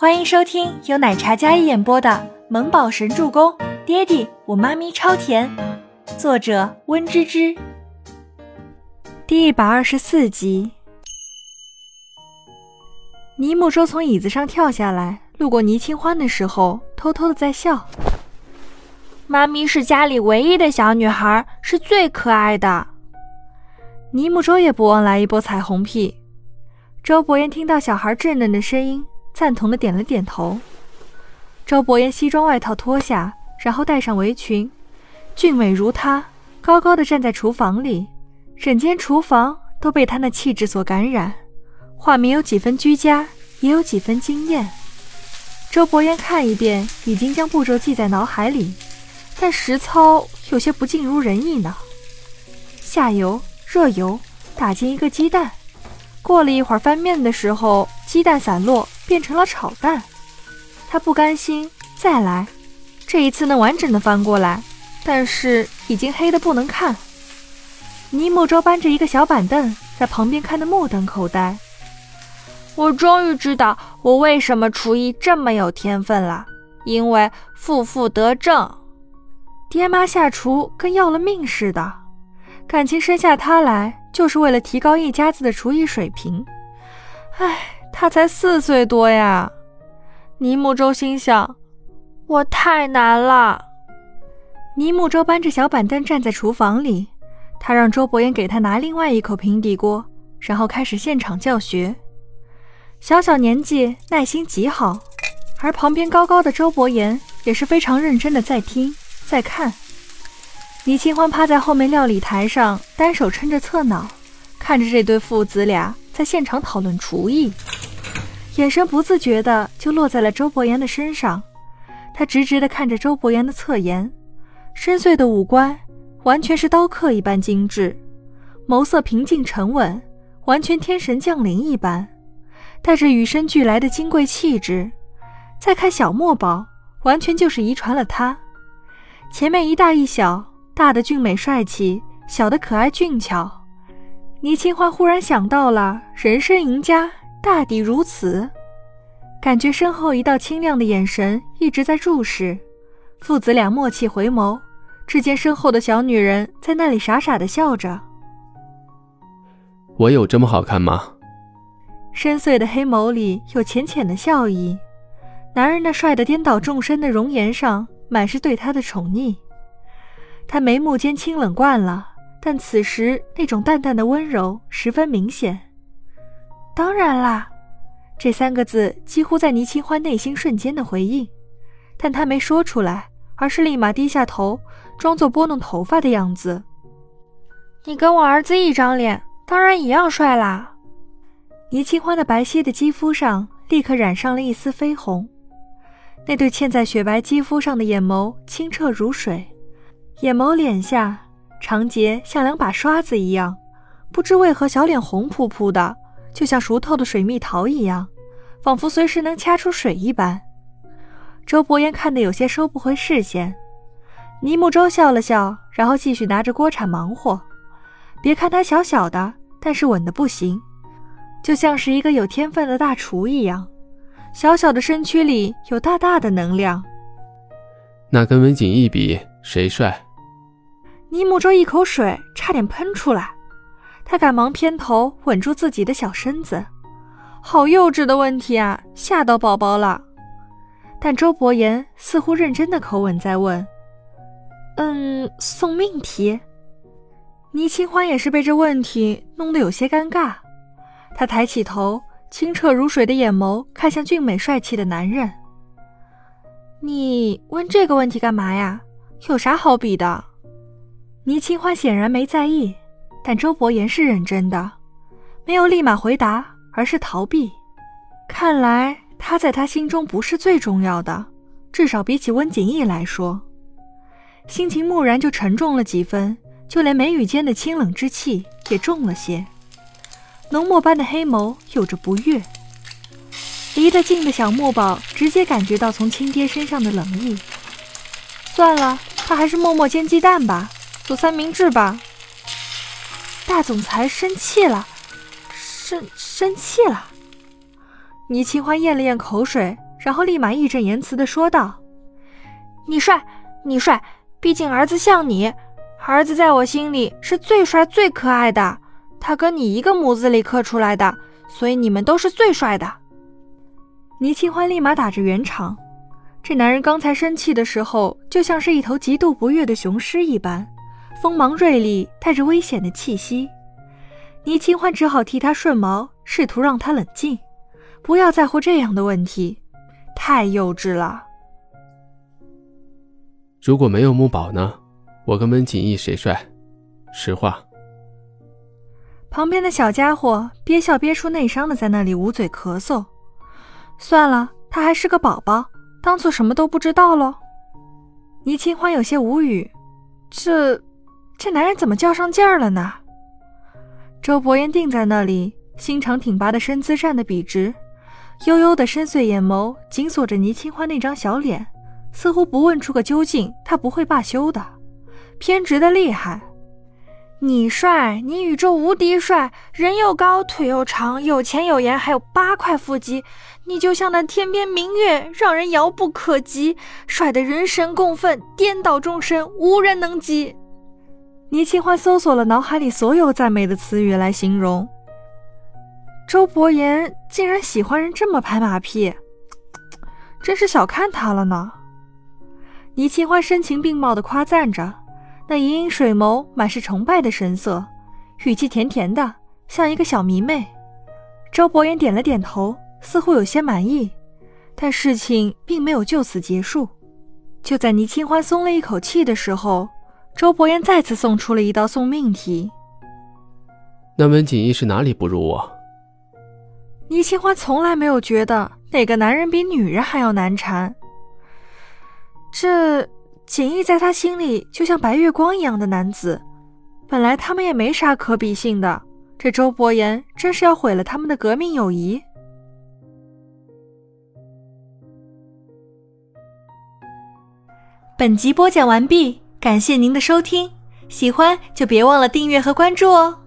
欢迎收听由奶茶嘉一演播的《萌宝神助攻》，爹地我妈咪超甜，作者温芝芝。第一百二十四集。倪木舟从椅子上跳下来，路过倪清欢的时候，偷偷的在笑。妈咪是家里唯一的小女孩，是最可爱的。倪木舟也不忘来一波彩虹屁。周伯言听到小孩稚嫩的声音。赞同的点了点头。周伯言西装外套脱下，然后戴上围裙，俊美如他，高高的站在厨房里，整间厨房都被他那气质所感染。画面有几分居家，也有几分惊艳。周伯言看一遍，已经将步骤记在脑海里，但实操有些不尽如人意呢。下油，热油，打进一个鸡蛋。过了一会儿，翻面的时候，鸡蛋散落。变成了炒蛋，他不甘心，再来，这一次能完整的翻过来，但是已经黑的不能看。尼莫舟搬着一个小板凳在旁边看得目瞪口呆。我终于知道我为什么厨艺这么有天分了，因为负负得正。爹妈下厨跟要了命似的，感情生下他来就是为了提高一家子的厨艺水平。唉。他才四岁多呀，倪木舟心想：“我太难了。”倪木舟搬着小板凳站在厨房里，他让周伯言给他拿另外一口平底锅，然后开始现场教学。小小年纪，耐心极好，而旁边高高的周伯言也是非常认真的在听在看。倪清欢趴在后面料理台上，单手撑着侧脑，看着这对父子俩在现场讨论厨艺。眼神不自觉的就落在了周伯言的身上，他直直的看着周伯言的侧颜，深邃的五官完全是刀刻一般精致，眸色平静沉稳，完全天神降临一般，带着与生俱来的金贵气质。再看小墨宝，完全就是遗传了他。前面一大一小，大的俊美帅气，小的可爱俊俏。倪清欢忽然想到了人生赢家。大抵如此，感觉身后一道清亮的眼神一直在注视，父子俩默契回眸，只见身后的小女人在那里傻傻的笑着。我有这么好看吗？深邃的黑眸里有浅浅的笑意，男人那帅得颠倒众生的容颜上满是对她的宠溺。他眉目间清冷惯了，但此时那种淡淡的温柔十分明显。当然啦，这三个字几乎在倪清欢内心瞬间的回应，但他没说出来，而是立马低下头，装作拨弄头发的样子。你跟我儿子一张脸，当然一样帅啦。倪清欢的白皙的肌肤上立刻染上了一丝绯红，那对嵌在雪白肌肤上的眼眸清澈如水，眼眸脸下长睫像两把刷子一样，不知为何小脸红扑扑的。就像熟透的水蜜桃一样，仿佛随时能掐出水一般。周伯言看得有些收不回视线。倪木舟笑了笑，然后继续拿着锅铲忙活。别看他小小的，但是稳的不行，就像是一个有天分的大厨一样。小小的身躯里有大大的能量。那跟文景一比，谁帅？尼木舟一口水差点喷出来。他赶忙偏头稳住自己的小身子，好幼稚的问题啊，吓到宝宝了。但周伯言似乎认真的口吻在问：“嗯，送命题。”倪清欢也是被这问题弄得有些尴尬，他抬起头，清澈如水的眼眸看向俊美帅气的男人：“你问这个问题干嘛呀？有啥好比的？”倪清欢显然没在意。但周伯言是认真的，没有立马回答，而是逃避。看来他在他心中不是最重要的，至少比起温景逸来说，心情蓦然就沉重了几分，就连眉宇间的清冷之气也重了些。浓墨般的黑眸有着不悦。离得近的小墨宝直接感觉到从亲爹身上的冷意。算了，他还是默默煎鸡蛋吧，做三明治吧。大总裁生气了，生生气了。倪清欢咽了咽口水，然后立马义正言辞地说道：“你帅，你帅，毕竟儿子像你，儿子在我心里是最帅最可爱的。他跟你一个模子里刻出来的，所以你们都是最帅的。”倪清欢立马打着圆场，这男人刚才生气的时候，就像是一头极度不悦的雄狮一般，锋芒锐利，带着危险的气息。倪清欢只好替他顺毛，试图让他冷静，不要在乎这样的问题。太幼稚了。如果没有木宝呢？我跟温景逸谁帅？实话。旁边的小家伙憋笑憋出内伤的，在那里捂嘴咳嗽。算了，他还是个宝宝，当做什么都不知道喽。倪清欢有些无语，这这男人怎么较上劲儿了呢？周伯言定在那里，心长挺拔的身姿站得笔直。悠悠的深邃眼眸紧锁着倪清欢那张小脸，似乎不问出个究竟，他不会罢休的，偏执的厉害。你帅，你宇宙无敌帅，人又高，腿又长，有钱有颜，还有八块腹肌，你就像那天边明月，让人遥不可及，帅的人神共愤，颠倒众生，无人能及。倪清欢搜索了脑海里所有赞美的词语来形容。周伯言竟然喜欢人这么拍马屁，真是小看他了呢。倪清欢声情并茂地夸赞着，那盈盈水眸满是崇拜的神色，语气甜甜的，像一个小迷妹。周伯言点了点头，似乎有些满意，但事情并没有就此结束。就在倪清欢松了一口气的时候，周伯言再次送出了一道送命题：“那温锦衣是哪里不如我？”倪清欢从来没有觉得哪个男人比女人还要难缠。这锦衣在他心里就像白月光一样的男子，本来他们也没啥可比性的，这周伯言真是要毁了他们的革命友谊。本集播讲完毕，感谢您的收听，喜欢就别忘了订阅和关注哦。